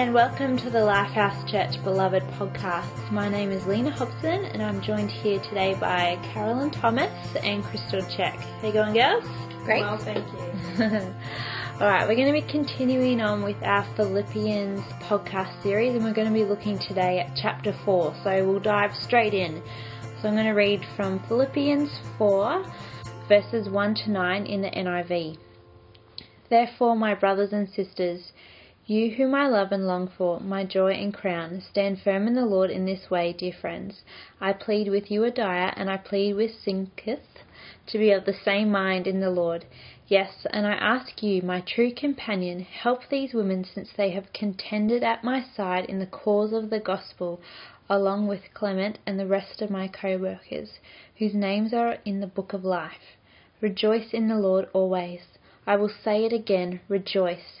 and welcome to the Lifehouse Church Beloved podcast. My name is Lena Hobson, and I'm joined here today by Carolyn Thomas and Crystal Check. How you going, girls? Great. Well, thank you. All right, we're going to be continuing on with our Philippians podcast series, and we're going to be looking today at chapter 4. So we'll dive straight in. So I'm going to read from Philippians 4, verses 1 to 9 in the NIV. Therefore, my brothers and sisters, you whom I love and long for, my joy and crown, stand firm in the Lord in this way, dear friends. I plead with you, Euodia and I plead with Syntyche to be of the same mind in the Lord. Yes, and I ask you, my true companion, help these women since they have contended at my side in the cause of the gospel, along with Clement and the rest of my co workers, whose names are in the book of life. Rejoice in the Lord always. I will say it again, rejoice.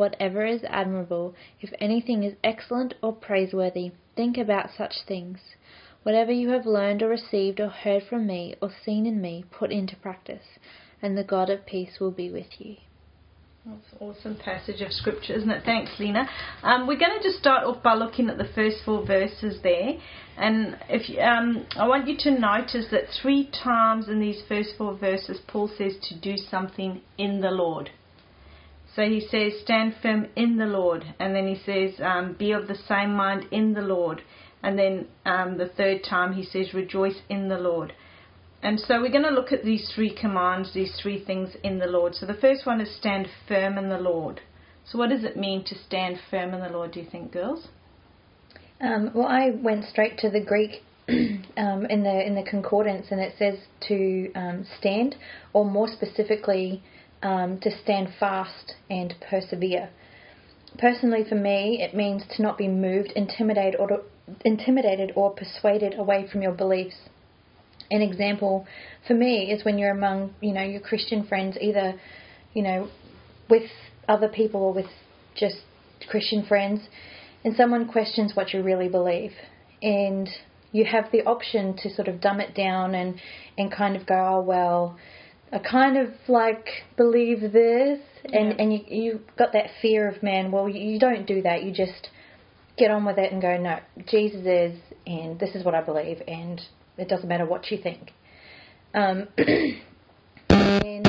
whatever is admirable, if anything is excellent or praiseworthy, think about such things. Whatever you have learned or received or heard from me or seen in me, put into practice, and the God of peace will be with you. That's an awesome passage of scripture, isn't it? Thanks, Lena. Um, we're going to just start off by looking at the first four verses there, and if you, um, I want you to notice that three times in these first four verses, Paul says to do something in the Lord. So he says, stand firm in the Lord. And then he says, um, be of the same mind in the Lord. And then um, the third time he says, rejoice in the Lord. And so we're going to look at these three commands, these three things in the Lord. So the first one is stand firm in the Lord. So what does it mean to stand firm in the Lord, do you think, girls? Um, well, I went straight to the Greek um, in the in the concordance, and it says to um, stand, or more specifically, um, to stand fast and persevere. Personally, for me, it means to not be moved, intimidated, or to, intimidated or persuaded away from your beliefs. An example for me is when you're among, you know, your Christian friends, either, you know, with other people or with just Christian friends, and someone questions what you really believe, and you have the option to sort of dumb it down and and kind of go, oh well, I kind of like believe this, and Yeah. and you you got that fear of man. Well, you, you don't do that. You just get on with it and go, no, Jesus is, and this is what I believe, and it doesn't matter what you think. Um, and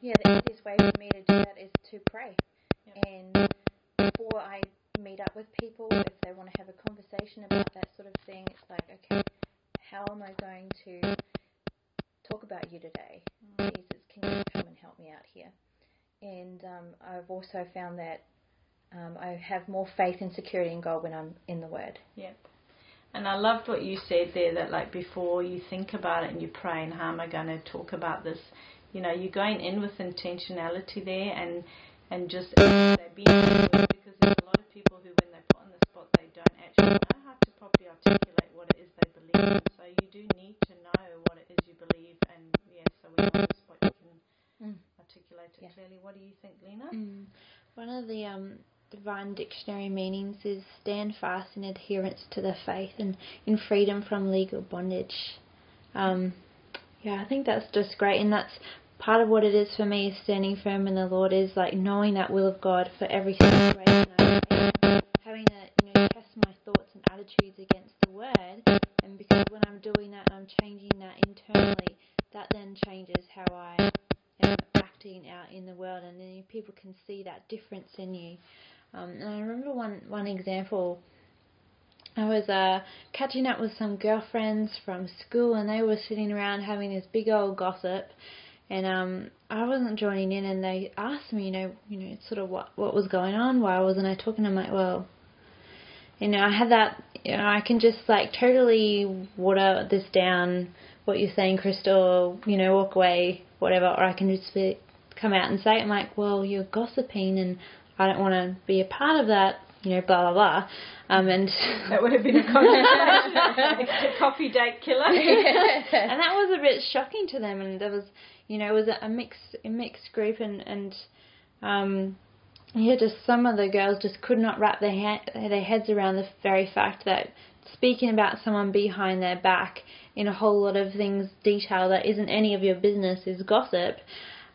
yeah, the easiest way for me to do that is to pray. And before I meet up with people, if they want to have a conversation about that sort of thing, it's like, okay, how am I going to about you today? Jesus, can you come and help me out here? And um, I've also found that um, I have more faith and security in God when I'm in the Word. Yep. And I loved what you said there that like before you think about it and you pray and how am I going to talk about this, you know, you're going in with intentionality there and and just being because there's a lot of people who when they're put on the spot they don't actually know how to properly articulate what it is they believe in. So you do need to know what it is you believe and yeah, so when you're on the spot you can Mm. articulate it Yeah. clearly. What do you think, Lena? Mm. One of the um, dictionary meanings is stand fast in adherence to the faith and in freedom from legal bondage. Um, yeah, I think that's just great, and that's part of what it is for me. Is standing firm in the Lord is like knowing that will of God for every situation I having to you know test my thoughts and attitudes against the Word, and because when I'm doing that, I'm changing that internally. That then changes how I am acting out in the world, and then people can see that difference in you. Um, and I remember one one example. I was uh, catching up with some girlfriends from school, and they were sitting around having this big old gossip. And um, I wasn't joining in, and they asked me, you know, you know, sort of what what was going on. Why wasn't I talking? I'm like, well, you know, I had that. You know, I can just like totally water this down. What you're saying, Crystal. You know, walk away, whatever. Or I can just be, come out and say, it. I'm like, well, you're gossiping, and I don't want to be a part of that. you know, blah blah blah. Um, and that would have been a conversation, a coffee date killer. and that was a bit shocking to them. And there was, you know, it was a mixed a mixed group, and and um, yeah, just some of the girls just could not wrap their ha- their heads around the very fact that speaking about someone behind their back in a whole lot of things detail that isn't any of your business is gossip.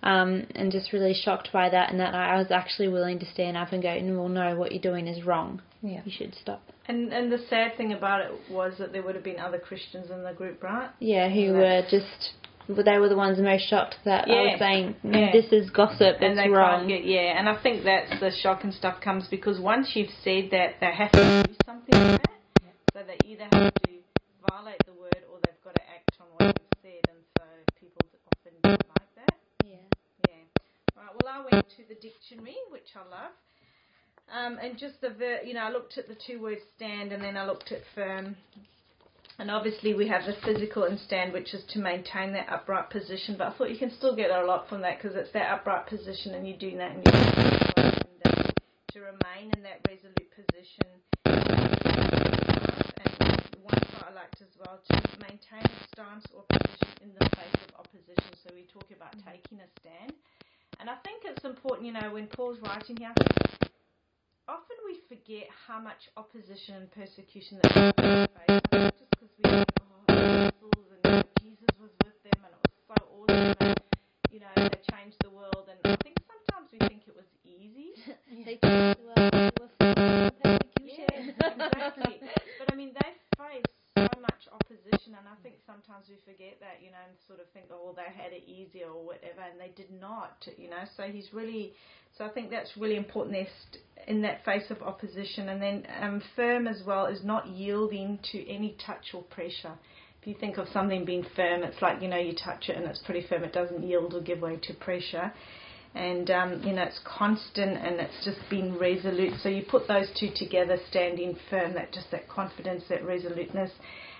Um, and just really shocked by that, and that I was actually willing to stand up and go, "Well, no, what you're doing is wrong. Yeah. You should stop." And and the sad thing about it was that there would have been other Christians in the group, right? Yeah, who were just they were the ones most shocked that I Yeah. was saying Yeah. this is gossip. and it's they wrong. get yeah. And I think that's the shock and stuff comes because once you've said that, they have to do something with that. So they either have to violate the word or they've got to act on what you've said. And so people often don't like that. Yeah. Yeah. All right. Well, I went to the dictionary, which I love. Um, and just the ver- you know, I looked at the two words stand, and then I looked at firm. And obviously, we have the physical and stand, which is to maintain that upright position. But I thought you can still get a lot from that because it's that upright position, and you're doing that, and you're and, uh, to remain in that resolute position. And one part I liked as well to maintain a stance or position in the face of opposition. So we talk about mm-hmm. taking a stand. And I think it's important, you know, when Paul's writing here, often we forget how much opposition and persecution that we face. Just because we and they did not, you know. So he's really, so I think that's really important there in that face of opposition, and then um, firm as well is not yielding to any touch or pressure. If you think of something being firm, it's like you know you touch it and it's pretty firm. It doesn't yield or give way to pressure and um, you know it's constant and it's just being resolute. So you put those two together, standing firm, that just that confidence, that resoluteness,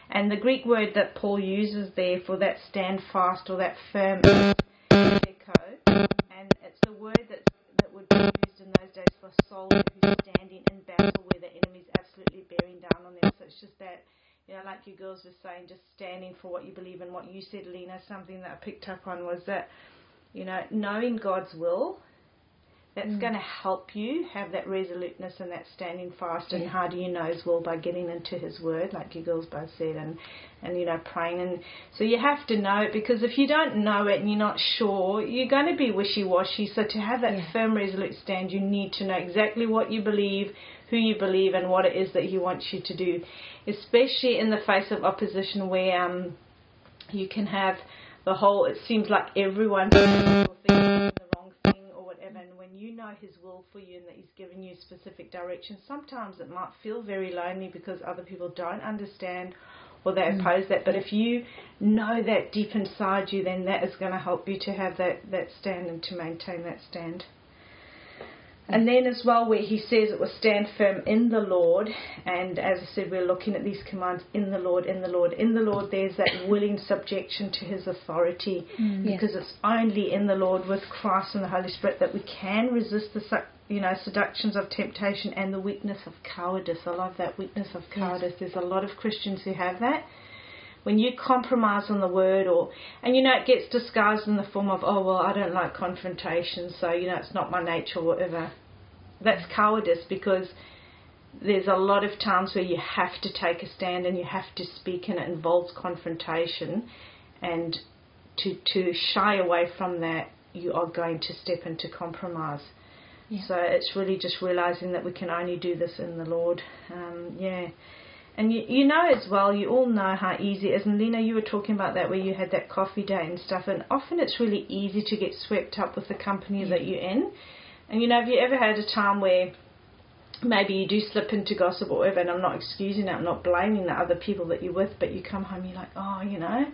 and the Greek word that Paul uses there for that stand fast or that firm is and it's the word that that would be used in those days for a soldier who's standing in battle where the enemy's absolutely bearing down on them. So it's just that. You know, like you girls were saying, just standing for what you believe in. What you said, Lena, something that I picked up on was that you know, knowing God's will, that's going to help you have that resoluteness and that standing fast. And how do you know His will by getting into His Word, like you girls both said, and and you know praying. And so you have to know it because if you don't know it and you're not sure, you're going to be wishy-washy. So to have that Yeah. firm, resolute stand, you need to know exactly what you believe, who you believe, and what it is that He wants you to do, especially in the face of opposition where um, you can have the whole. It seems like everyone's thinking the wrong thing or whatever. And when you know His will for you and that He's given you specific directions, sometimes it might feel very lonely because other people don't understand or they mm. oppose that. But if you know that deep inside you, then that is going to help you to have that that stand and to maintain that stand. And then as well, where he says it will stand firm in the Lord, and as I said, we're looking at these commands in the Lord, in the Lord, in the Lord. There's that willing subjection to His authority, mm. because it's only in the Lord with Christ and the Holy Spirit that we can resist the you know seductions of temptation and the weakness of cowardice. I love that weakness of cowardice. There's a lot of Christians who have that when you compromise on the word or and you know it gets disguised in the form of oh well I don't like confrontation so you know it's not my nature or whatever. That's cowardice because there's a lot of times where you have to take a stand and you have to speak and it involves confrontation. And to to shy away from that you are going to step into compromise. Yeah. so it's really just realizing that we can only do this in the Lord. Um, yeah and you, you know as well, you all know how easy it is. And Lena, you were talking about that where you had that coffee date and stuff. And often it's really easy to get swept up with the company that you're in. And you know, have you ever had a time where maybe you do slip into gossip or whatever? And I'm not excusing it, I'm not blaming the other people that you're with, but you come home, you're like, oh, you know,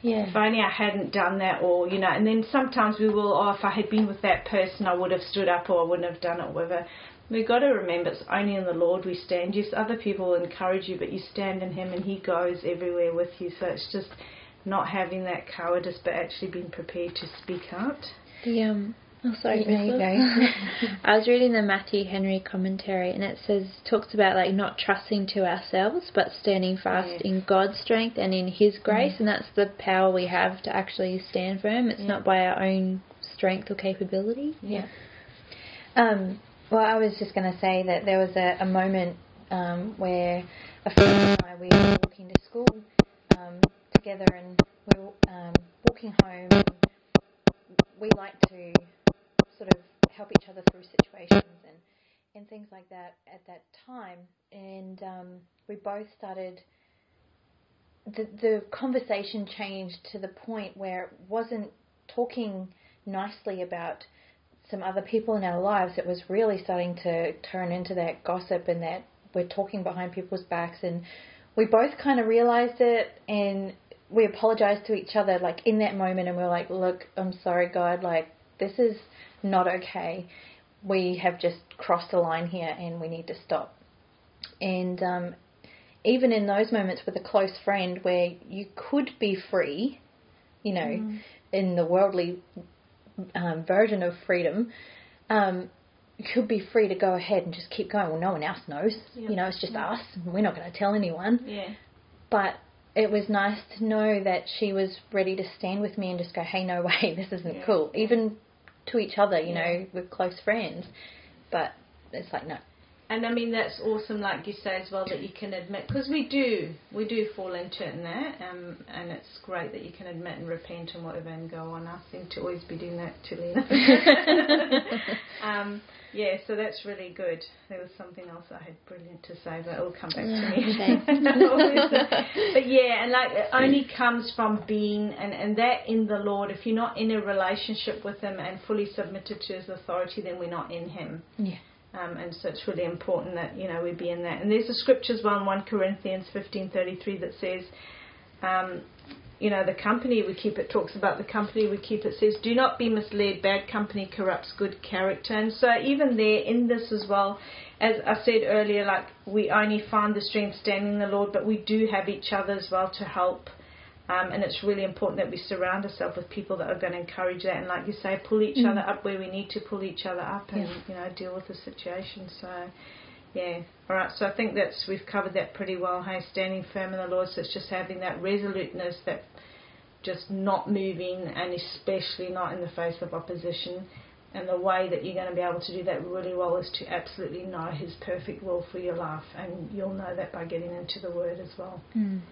Yeah. if only I hadn't done that, or you know, and then sometimes we will, oh, if I had been with that person, I would have stood up, or I wouldn't have done it, whatever. We've got to remember it's only in the Lord we stand. Yes, other people will encourage you, but you stand in Him, and He goes everywhere with you. So it's just not having that cowardice, but actually being prepared to speak out. The um, Oh, sorry, There you go. I was reading the Matthew Henry commentary, and it says talks about like not trusting to ourselves, but standing fast Yes. in God's strength and in His grace, and that's the power we have to actually stand firm. It's Yeah. not by our own strength or capability. Yeah. Um, well, I was just going to say that there was a, a moment um, where a friend and I we were walking to school um, together, and we were um, walking home. And we like to sort of help each other through situations and and things like that at that time, and um, we both started. The the conversation changed to the point where it wasn't talking nicely about some other people in our lives, it was really starting to turn into that gossip and that we're talking behind people's backs. And we both kind of realized it and we apologized to each other, like in that moment. And we were like, look, I'm sorry, God, like this is not okay. We have just crossed the line here and we need to stop. And um, even in those moments with a close friend where you could be free, you know, in the worldly um, version of freedom, um, could be free to go ahead and just keep going. Well, no one else knows. Yeah. You know, it's just us. We're not going to tell anyone. Yeah. But it was nice to know that she was ready to stand with me and just go, hey, no way, this isn't Yeah. cool. Even to each other, you Yeah. know, we're close friends. But it's like, no. And I mean that's awesome, like you say as well, that you can admit because we do, we do fall into it in that, um, and it's great that you can admit and repent and whatever and go on. I seem to always be doing that to Lena. um, yeah, so that's really good. There was something else I had brilliant to say, but it'll come back to me. But yeah, and like it only comes from being and and that in the Lord. If you're not in a relationship with Him and fully submitted to His authority, then we're not in Him. Yeah. Um, and so it's really important that you know we be in that. And there's a scripture as well in 1 Corinthians 15:33 that says, um, you know, the company we keep. It talks about the company we keep. It says, "Do not be misled. Bad company corrupts good character." And so even there in this as well, as I said earlier, like we only find the strength standing in the Lord, but we do have each other as well to help. Um, and it's really important that we surround ourselves with people that are going to encourage that and, like you say, pull each Mm. other up where we need to pull each other up and Yeah. you know deal with the situation. So, yeah, all right. So I think that's we've covered that pretty well. Hey, standing firm in the Lord. So it's just having that resoluteness, that just not moving, and especially not in the face of opposition. And the way that you're going to be able to do that really well is to absolutely know His perfect will for your life, and you'll know that by getting into the Word as well.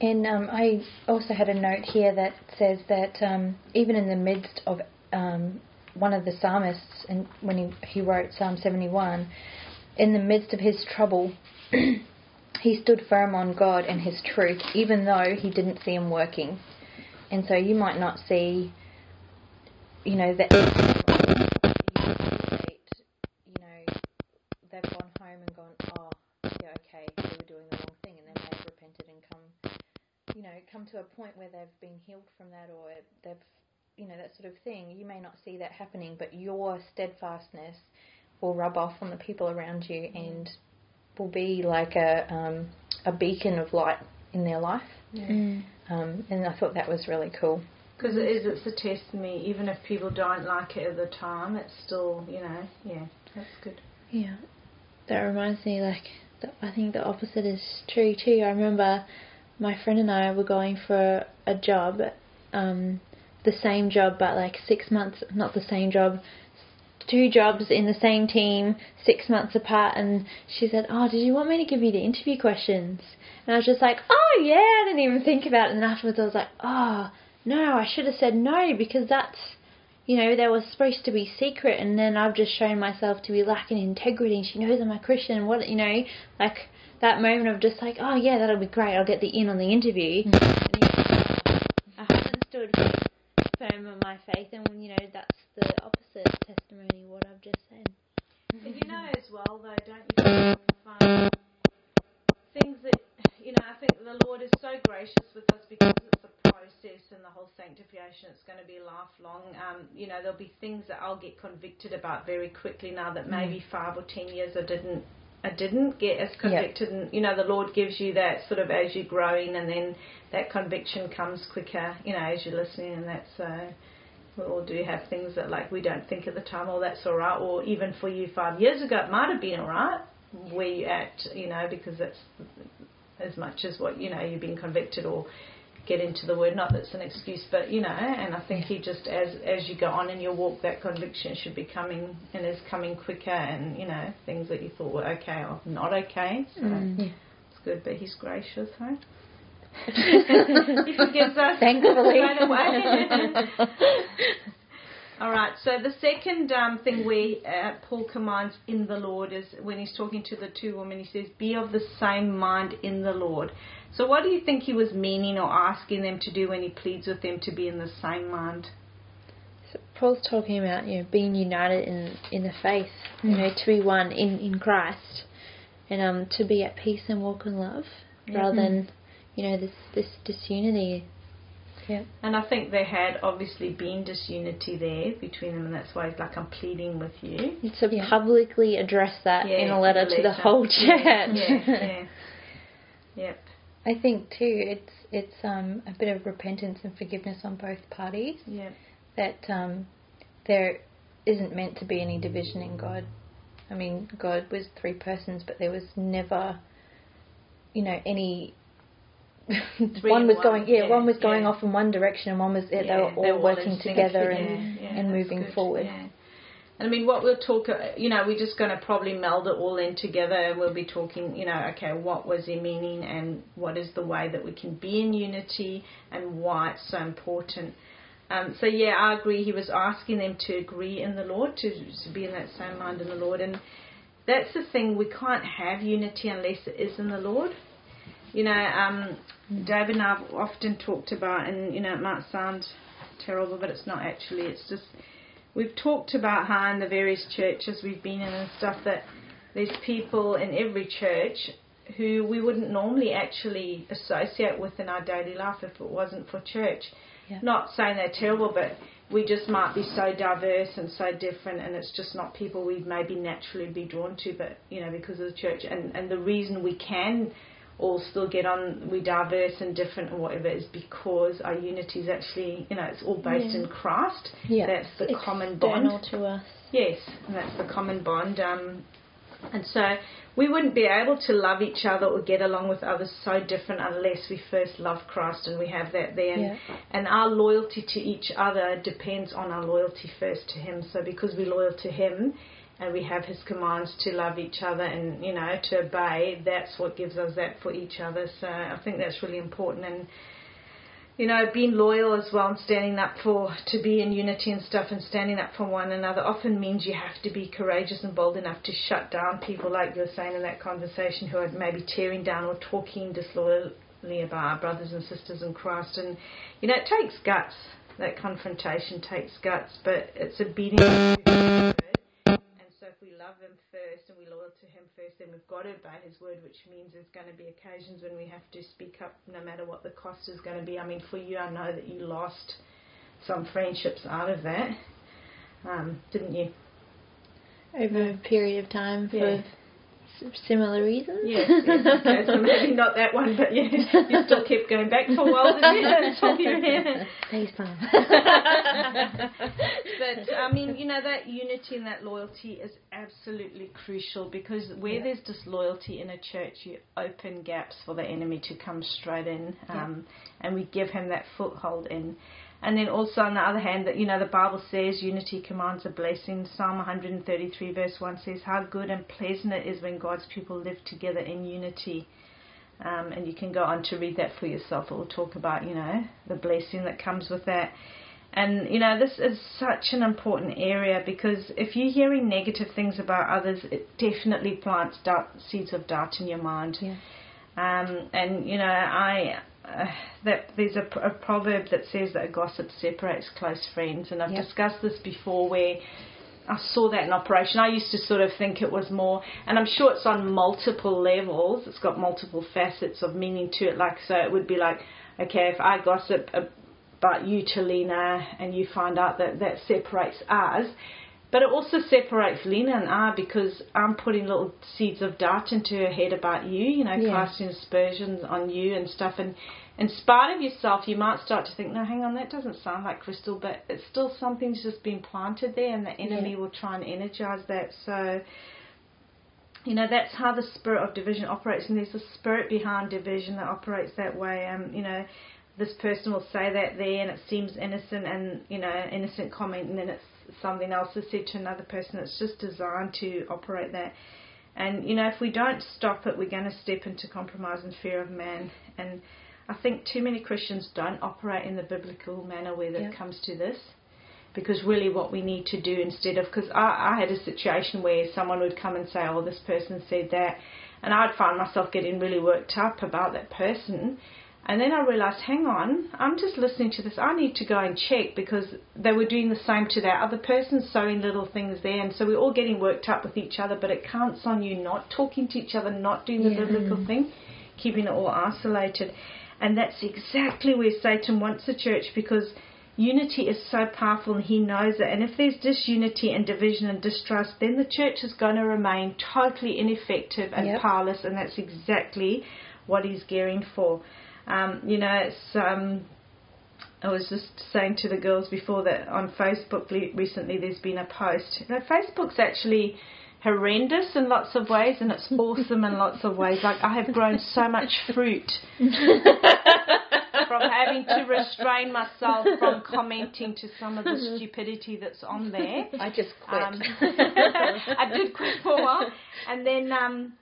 And um, I also had a note here that says that um, even in the midst of um, one of the psalmists, and when he, he wrote Psalm 71, in the midst of his trouble, he stood firm on God and His truth, even though he didn't see Him working. And so you might not see, you know, that. You know, they've gone home and gone, oh, yeah, okay, we were doing the wrong thing, and then they've repented and come, you know, come to a point where they've been healed from that, or they've, you know, that sort of thing. You may not see that happening, but your steadfastness will rub off on the people around you, and will be like a um, a beacon of light in their life. Mm. Um, and I thought that was really cool. Because it is, it's a testimony. Even if people don't like it at the time, it's still, you know, yeah, that's good. Yeah, that reminds me. Like, the, I think the opposite is true too. I remember my friend and I were going for a job, um, the same job, but like six months, not the same job, two jobs in the same team, six months apart. And she said, "Oh, did you want me to give you the interview questions?" And I was just like, "Oh yeah," I didn't even think about it. And afterwards, I was like, "Oh no, I should have said no because that's." You know, they were supposed to be secret, and then I've just shown myself to be lacking integrity. And she knows I'm a Christian, and what you know, like that moment of just like, oh yeah, that'll be great. I'll get the in on the interview. And yeah, I haven't stood firm on my faith, and you know, that's the opposite testimony of what I've just said. But you know as well, though, don't you? Um, things that you know, I think the Lord is so gracious with us because it's a process and the whole sanctification. It's going to be lifelong. Um, you know, there'll be things that I'll get convicted about very quickly now that maybe five or ten years I didn't. I didn't get as convicted, and you know the Lord gives you that sort of as you're growing, and then that conviction comes quicker, you know, as you're listening, and that's so. we all do have things that like we don't think at the time, oh that's all right, or even for you five years ago it might have been all right where you at, you know, because that's as much as what you know you've been convicted or get into the word. Not that's an excuse, but you know, and I think he just as as you go on in your walk, that conviction should be coming and is coming quicker, and you know, things that you thought were okay or not okay. So Mm. it's good, but he's gracious, right? he forgives us Thankfully. right away. All right. So the second um, thing where uh, Paul commands in the Lord is when he's talking to the two women. He says, "Be of the same mind in the Lord." So what do you think he was meaning or asking them to do when he pleads with them to be in the same mind? So Paul's talking about you know being united in in the faith, you know, to be one in in Christ, and um to be at peace and walk in love, rather than you know this this disunity. Yeah. And I think there had obviously been disunity there between them, and that's why he's like, "I'm pleading with you." To Yeah. publicly address that Yeah, in a letter to the whole church. Yeah, yeah. Yep. I think too, it's it's um, a bit of repentance and forgiveness on both parties. Yep. That um, there isn't meant to be any division in God. I mean, God was three persons, but there was never, you know, any. one was one, going, yeah, yeah, one was going yeah. off in one direction, and one was yeah, they were all working in sync, together and yeah, and moving good, forward. I mean, what we'll talk, uh, you know, we're just going to probably meld it all in together. and We'll be talking, you know, okay, what was he meaning and what is the way that we can be in unity and why it's so important. Um, so, yeah, I agree. He was asking them to agree in the Lord, to, to be in that same mind in the Lord. And that's the thing, we can't have unity unless it is in the Lord. You know, um, David and I have often talked about, and, you know, it might sound terrible, but it's not actually. It's just we've talked about how in the various churches we've been in and stuff that there's people in every church who we wouldn't normally actually associate with in our daily life if it wasn't for church. Yeah. Not saying they're terrible, but we just might be so diverse and so different, and it's just not people we'd maybe naturally be drawn to, but you know, because of the church. And, and the reason we can all still get on, we diverse and different and whatever, is because our unity is actually, you know, it's all based Yeah. in Christ. Yeah. That's the common bond. To us. Yes, and that's the common bond. Um, and so we wouldn't be able to love each other or get along with others so different unless we first love Christ and we have that there. Yeah. and our loyalty to each other depends on our loyalty first to Him. So because we're loyal to Him and we have His commands to love each other and, you know, to obey, that's what gives us that for each other. So I think that's really important. And you know, being loyal as well and standing up for to be in unity and stuff and standing up for one another often means you have to be courageous and bold enough to shut down people like you're saying in that conversation who are maybe tearing down or talking disloyally about our brothers and sisters in Christ and you know it takes guts that confrontation takes guts but it's obedience so if we love him first and we're loyal to him first, then we've got to obey his word, which means there's going to be occasions when we have to speak up no matter what the cost is going to be. I mean, for you, I know that you lost some friendships out of that, um, didn't you? over a period of time for Yeah. S- similar reasons. Yes, yes, okay, so maybe not that one, but yeah, you still kept going back for a while, didn't you? Until you- Face palm. but I mean, you know, that unity and that loyalty is absolutely crucial because where Yeah. there's disloyalty in a church, you open gaps for the enemy to come straight in, um, and we give him that foothold in. And then also on the other hand, that you know, the Bible says unity commands a blessing. Psalm 133 verse 1 says, "How good and pleasant it is when God's people live together in unity." Um, and you can go on to read that for yourself. It will talk about, you know, the blessing that comes with that. And, you know, this is such an important area because if you're hearing negative things about others, it definitely plants doubt, seeds of doubt in your mind. Yeah. Um, and, you know, I. Uh, that there's a, a proverb that says that a gossip separates close friends, and I've Yep. discussed this before where I saw that in operation. I used to sort of think it was more, and I'm sure it's on multiple levels. It's got multiple facets of meaning to it. Like, so it would be like, okay, if I gossip about you to Lena and you find out that that separates us, but it also separates Lena and I because I'm putting little seeds of doubt into her head about you, you know, Yeah. casting aspersions on you and stuff. And in spite of yourself, you might start to think, no, hang on, that doesn't sound like crystal, but it's still something's just been planted there, and the enemy Yeah. will try and energize that. So, you know, that's how the spirit of division operates, and there's a spirit behind division that operates that way. Um, you know, this person will say that there, and it seems innocent, and you know, innocent comment, and then it's something else is said to another person. It's just designed to operate that. And you know, if we don't stop it, we're going to step into compromise and fear of man. And I think too many Christians don't operate in the biblical manner where it comes to this. Because really, what we need to do instead of, because I, I had a situation where someone would come and say, "Oh, this person said that," and I'd find myself getting really worked up about that person. And then I realised, hang on, I'm just listening to this. I need to go and check because they were doing the same to that other person, sowing little things there. And so we're all getting worked up with each other, but it counts on you not talking to each other, not doing the Yeah. biblical thing, keeping it all isolated. And that's exactly where Satan wants the church because unity is so powerful and he knows it. And if there's disunity and division and distrust, then the church is going to remain totally ineffective and Yep. powerless. And that's exactly what he's gearing for. Um, you know, it's. Um, I was just saying to the girls before that on Facebook recently there's been a post. Know, Facebook's actually horrendous in lots of ways and it's awesome in lots of ways. Like I have grown so much fruit from having to restrain myself from commenting to some of the stupidity that's on there. I just quit. Um, I did quit for a while, and then um,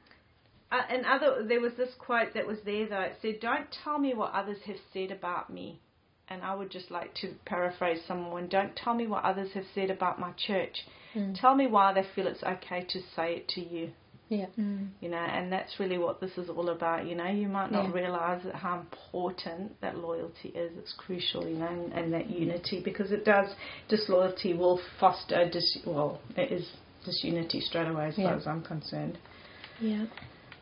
uh, and other there was this quote that was there though. It said, "Don't tell me what others have said about me." And I would just like to paraphrase someone: "Don't tell me what others have said about my church. Mm. Tell me why they feel it's okay to say it to you." yeah. You know, and that's really what this is all about. You know, you might not Yeah. realize how important that loyalty is. It's crucial, you know, and, and that unity because it does. Disloyalty will foster dis. Well, it is disunity straight away, as Yeah. far as I'm concerned. Yeah.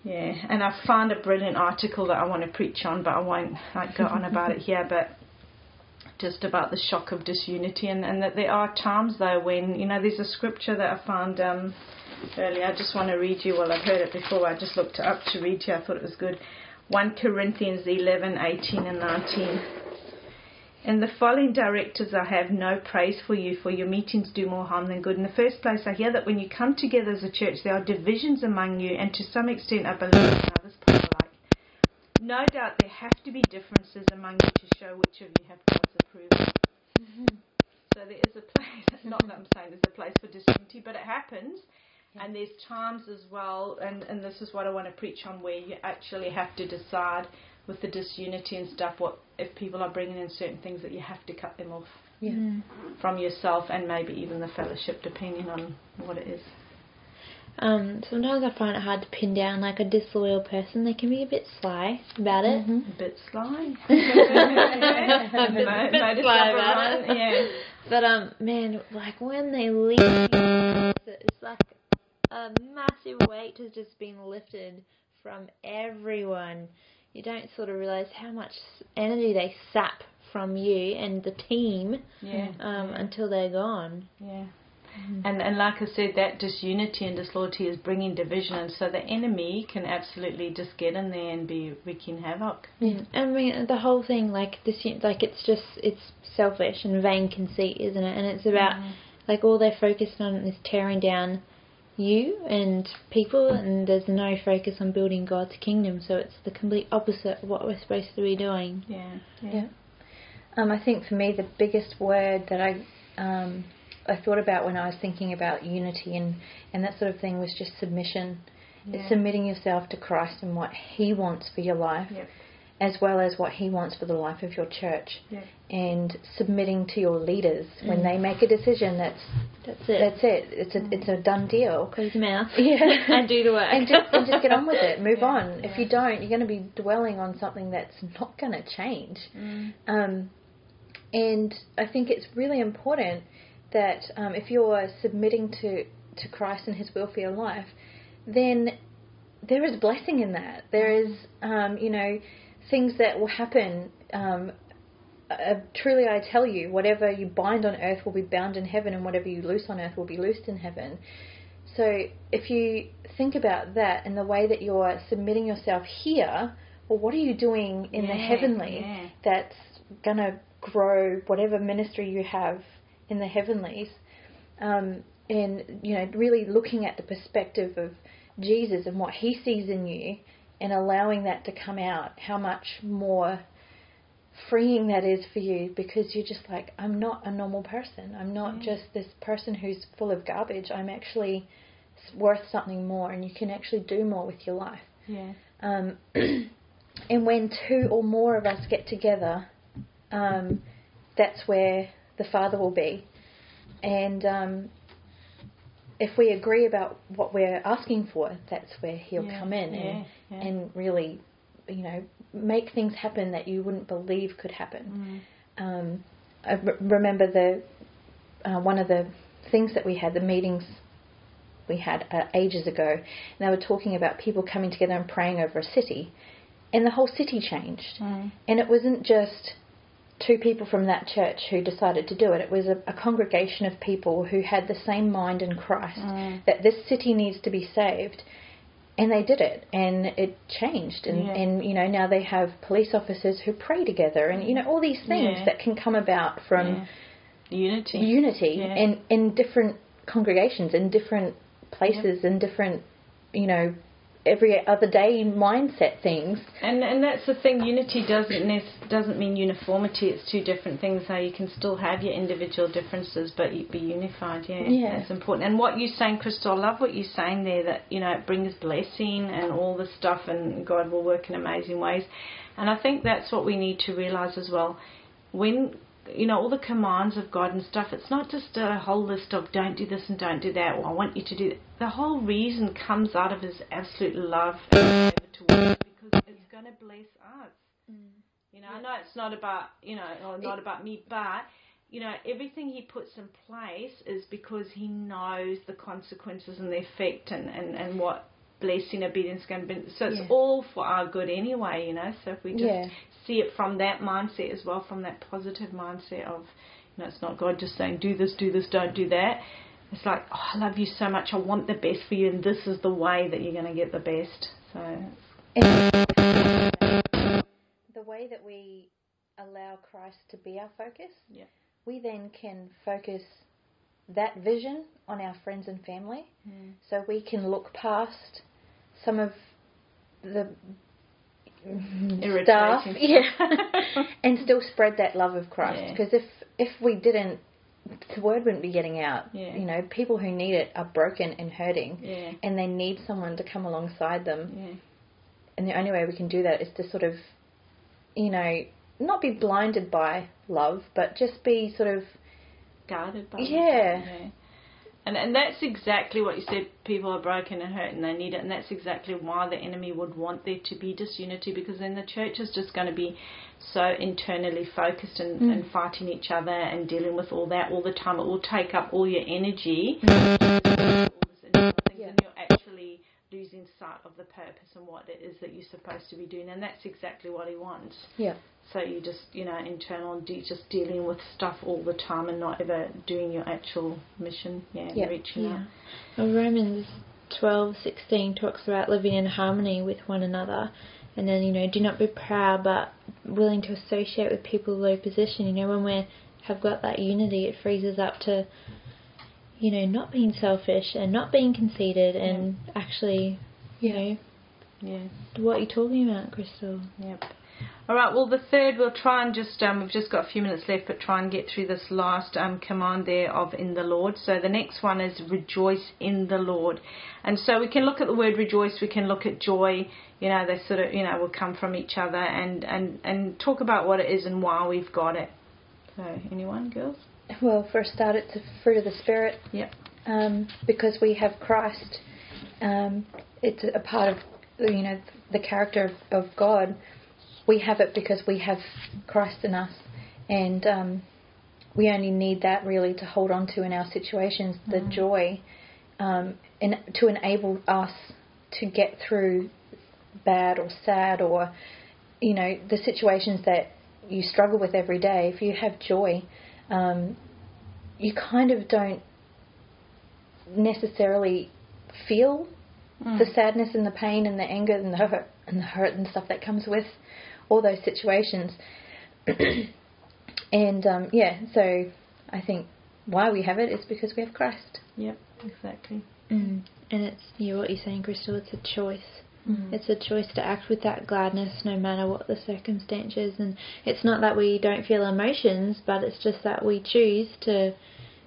Yeah, and I found a brilliant article that I want to preach on, but I won't like go on about it here. But just about the shock of disunity, and, and that there are times though when you know there's a scripture that I found um, earlier. I just want to read you. Well, I've heard it before. I just looked it up to read you. I thought it was good. 1 Corinthians 11, 18, and 19. In the following directives, I have no praise for you, for your meetings do more harm than good. In the first place, I hear that when you come together as a church, there are divisions among you, and to some extent, I believe in others alike. No doubt there have to be differences among you to show which of you have God's approval. Mm-hmm. So there is a place, not that I'm saying there's a place for disunity, but it happens. And there's times as well, and, and this is what I want to preach on, where you actually have to decide with the disunity and stuff, what if people are bringing in certain things that you have to cut them off Yeah. from yourself and maybe even the fellowship, depending on what it is. Um, sometimes I find it hard to pin down like a disloyal person. They can be a bit sly about it. Mm-hmm. A bit sly. A bit- Mo- bit motor's sly about it. Yeah. But um, man, like when they leave, it's like a massive weight has just been lifted from everyone. You don't sort of realize how much energy they sap from you and the team Yeah. um, until they're gone. Yeah. Mm-hmm. And and like I said, that disunity and disloyalty is bringing division, and so the enemy can absolutely just get in there and be wreaking havoc. Yeah. I mean, the whole thing, like this, like it's just it's selfish and vain conceit, isn't it? And it's about mm-hmm. like all they're focused on is tearing down you and people, and there's no focus on building God's kingdom. So it's the complete opposite of what we're supposed to be doing. Yeah. Yeah. Yeah. Um, I think for me, the biggest word that I um, I thought about when I was thinking about unity and, and that sort of thing was just submission. Yeah. It's submitting yourself to Christ and what He wants for your life, Yep. As well as what He wants for the life of your church, Yeah. and submitting to your leaders when Mm. they make a decision. That's That's it. that's it. It's a it's a done deal. Close your mouth. Yeah. and do the work. and just and just get on with it. Move Yeah, on. If you don't, you're going to be dwelling on something that's not going to change. Mm. Um, and I think it's really important that um, if you're submitting to, to Christ and His will for your life, then there is blessing in that. There is, um, you know, things that will happen. Um, uh, truly, I tell you, whatever you bind on earth will be bound in heaven, and whatever you loose on earth will be loosed in heaven. So, if you think about that and the way that you're submitting yourself here well, what are you doing in the heavenly yeah. that's going to grow whatever ministry you have in the heavenlies? Um, and, you know, really looking at the perspective of Jesus and what he sees in you and allowing that to come out, how much more freeing that is for you because you're just like, I'm not a normal person. I'm not just this person who's full of garbage. I'm actually worth something more and you can actually do more with your life. Yeah. Um, and when two or more of us get together, um, that's where the Father will be. And um, if we agree about what we're asking for, that's where He'll Yeah, come in yeah, and, and really, you know, make things happen that you wouldn't believe could happen. Mm. Um, I r- remember the uh, one of the things that we had, the meetings we had uh, ages ago, and they were talking about people coming together and praying over a city, and the whole city changed. Mm. And it wasn't just two people from that church who decided to do it. It was a, a congregation of people who had the same mind in Christ Mm. that this city needs to be saved. And they did it, and it changed. And, Yeah. and you know now they have police officers who pray together, and you know all these things Yeah. that can come about from Yeah. Unity. unity in in different congregations in different places in different you know every other day mindset things And and that's the thing. Unity doesn't doesn't mean uniformity. It's two different things. So you can still have your individual differences, but be unified. Yeah, Yeah. that's important. And what you're saying, Crystal, I love what you're saying there. That you know it brings blessing and all this stuff, and God will work in amazing ways. And I think that's what we need to realize as well. When you know all the commands of God and stuff, it's not just a whole list of don't do this and don't do that, or I want you to do. That. The whole reason comes out of His absolute love and towards us because it's going to bless us. Mm. You know, I know it's not about you know, or not about me, but you know, everything he puts in place is because he knows the consequences and the effect and, and, and what blessing obedience is going to be. So it's Yeah. all for our good anyway, you know. So if we just Yeah. See it from that mindset as well, from that positive mindset of, you know, it's not God just saying, do this, do this, don't do that. It's like, oh, I love you so much. I want the best for you, and this is the way that you're going to get the best. So, the way that we allow Christ to be our focus yeah. we then can focus that vision on our friends and family hmm. so we can look past some of the Mm-hmm. stuff Irritating yeah and still spread that love of Christ Yeah. because if if we didn't the word wouldn't be getting out Yeah. you know people who need it are broken and hurting Yeah. and they need someone to come alongside them Yeah. and the only way we can do that is to sort of you know not be blinded by love but just be sort of guarded by Yeah. yeah. And and that's exactly what you said. People are broken and hurt, and they need it. And that's exactly why the enemy would want there to be disunity, because then the church is just going to be so internally focused and, Mm. and fighting each other and dealing with all that all the time. It will take up all your energy, all losing sight of the purpose and what it is that you're supposed to be doing. And that's exactly what he wants. yeah So you just, you know, internal and de- just dealing with stuff all the time and not ever doing your actual mission. Yeah, Yeah. reaching Yeah. out. Well, Romans twelve sixteen talks about living in harmony with one another, and then you know, do not be proud, but willing to associate with people of low position. You know, when we have got that unity, it frees us up to, you know, not being selfish and not being conceited, and actually, you know, Yeah. what you're talking about, Crystal. Yep. All right. Well, the third, we'll try and just um, we've just got a few minutes left, but try and get through this last um, command there of in the Lord. So the next one is rejoice in the Lord, and so we can look at the word rejoice. We can look at joy. You know, they sort of you know will come from each other, and and and talk about what it is and why we've got it. So anyone, girls? Well for a start it's a fruit of the spirit Yep. um, because we have Christ. Um, it's a part of you know the character of, of God. We have it because we have Christ in us, and um, we only need that really to hold on to in our situations. The joy, um, and to enable us to get through bad or sad or you know the situations that you struggle with every day. If you have joy, um, you kind of don't necessarily feel the sadness and the pain and the anger and the hurt, and the hurt and stuff that comes with all those situations. and um, yeah, so I think why we have it is because we have Christ. Yep, exactly. Mm. And it's you know, what you're saying, Crystal. It's a choice. Mm. It's a choice to act with that gladness no matter what the circumstances. And it's not that we don't feel emotions, but it's just that we choose to,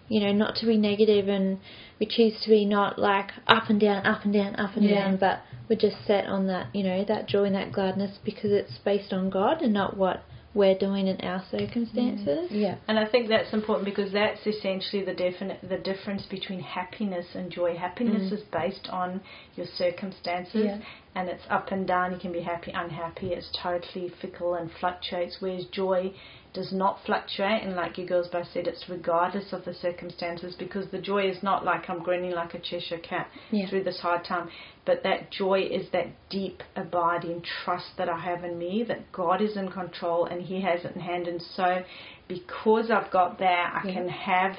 you know, not to be negative and we choose to be not like up and down, up and down, up and Yeah. down, but we're just set on that, you know, that joy and that gladness because it's based on God and not what we're doing in our circumstances. Yeah. And I think that's important because that's essentially the definite the difference between happiness and joy. Happiness Mm. is based on your circumstances Yeah. and it's up and down. You can be happy, unhappy. It's totally fickle and fluctuates. Whereas joy does not fluctuate, and like you girls both said, it's regardless of the circumstances because the joy is not like I'm grinning like a Cheshire cat Yeah. through this hard time, but that joy is that deep, abiding trust that I have in me that God is in control and He has it in hand, and so because I've got that, I Yeah. can have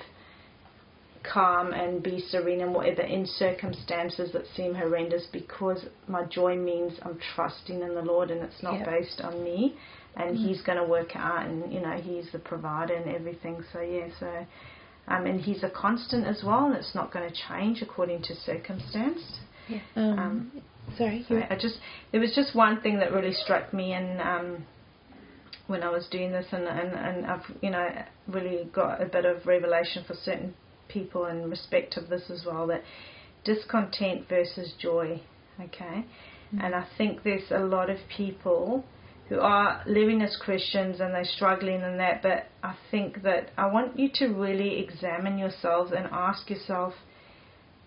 calm and be serene and whatever in circumstances that seem horrendous because my joy means I'm trusting in the Lord and it's not based on me and He's going to work it out and you know He's the provider and everything. So yeah so um, and He's a constant as well and it's not going to change according to circumstance. Um, Um, sorry, so I just there was just one thing that really struck me and um, when I was doing this and, and, and I've you know really got a bit of revelation for certain people in respect of this as well that discontent versus joy okay? And I think there's a lot of people who are living as Christians and they're struggling in that but I think that I want you to really examine yourselves and ask yourself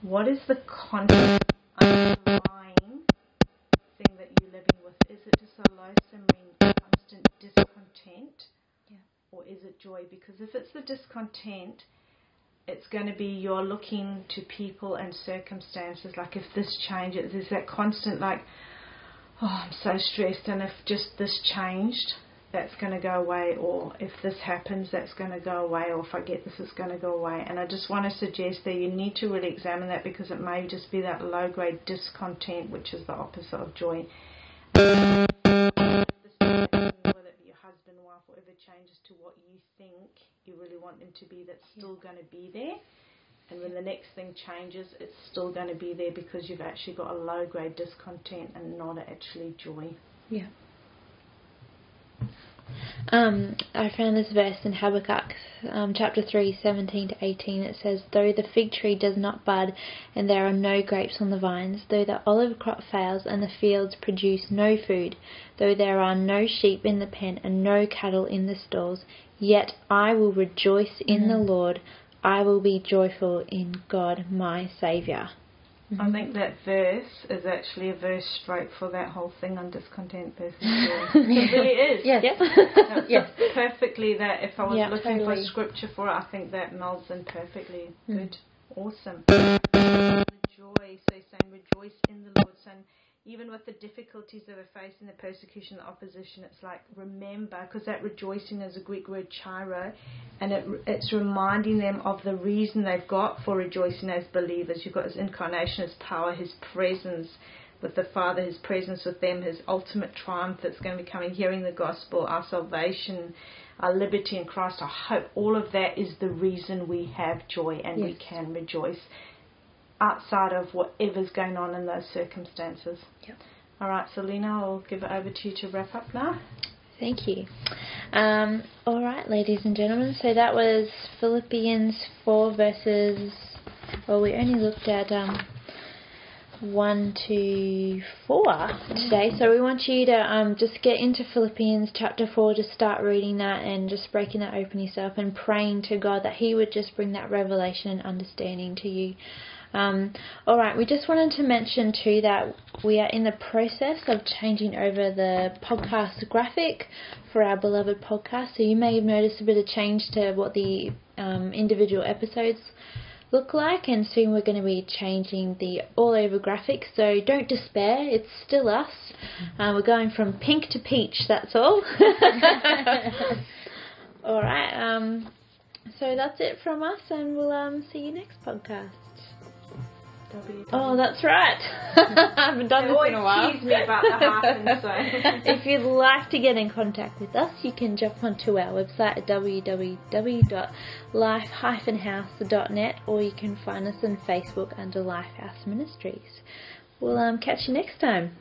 what is the constant underlying thing that you're living with? Is it just a low simmering constant discontent? Yeah. Or is it joy? Because if it's the discontent, it's going to be you're looking to people and circumstances. Like if this changes, there's that constant like, oh, I'm so stressed, and if just this changed, that's going to go away, or if this happens, that's going to go away, or if I get this, it's going to go away. And I just want to suggest that you need to really examine that because it may just be that low grade discontent, which is the opposite of joy. Whether it be your husband, wife, whatever changes to what you think you really want them to be, that's still going to be there. And when the next thing changes, it's still going to be there because you've actually got a low grade discontent and not actually joy. Yeah. Um, I found this verse in Habakkuk, um, chapter 3, 17 to 18. It says, Though the fig tree does not bud, and there are no grapes on the vines, though the olive crop fails, and the fields produce no food, though there are no sheep in the pen, and no cattle in the stalls, yet I will rejoice in the Lord. I will be joyful in God my Saviour. I think that verse is actually a verse straight for that whole thing on discontent versus joy. It really is. Yes. That's Yes. perfectly that. If I was Yeah, looking totally. for scripture for it, I think that melds in perfectly. Mm. Good. Awesome. Joy. So he's saying rejoice in the Lord. So even with the difficulties that we're facing, the persecution, the opposition, it's like remember, because that rejoicing is a Greek word chiro, and it, it's reminding them of the reason they've got for rejoicing as believers. You've got His incarnation, His power, His presence with the Father, His presence with them, His ultimate triumph that's going to be coming, hearing the gospel, our salvation, our liberty in Christ, our hope. All of that is the reason we have joy and we can rejoice outside of whatever's going on in those circumstances. Yep. All right, Selena, I'll give it over to you to wrap up now. Thank you. Um, all right, ladies and gentlemen. So that was Philippians four verses. Well, we only looked at um, one to four today. So we want you to um, just get into Philippians chapter four, just start reading that and just breaking that open yourself and praying to God that He would just bring that revelation and understanding to you. Um, all right, we just wanted to mention too that we are in the process of changing over the podcast graphic for our beloved podcast. So you may have noticed a bit of change to what the um, individual episodes look like, and soon we're going to be changing the all over graphic. So don't despair, it's still us. Uh, we're going from pink to peach, that's all. all right, um, so that's it from us, and we'll um, see you next podcast. Oh, that's right. I haven't done They this in a while. tease me about the hyphen, so. if you'd like to get in contact with us, you can jump onto our website at www.life-house.net or you can find us on Facebook under Lifehouse Ministries. We'll um, catch you next time.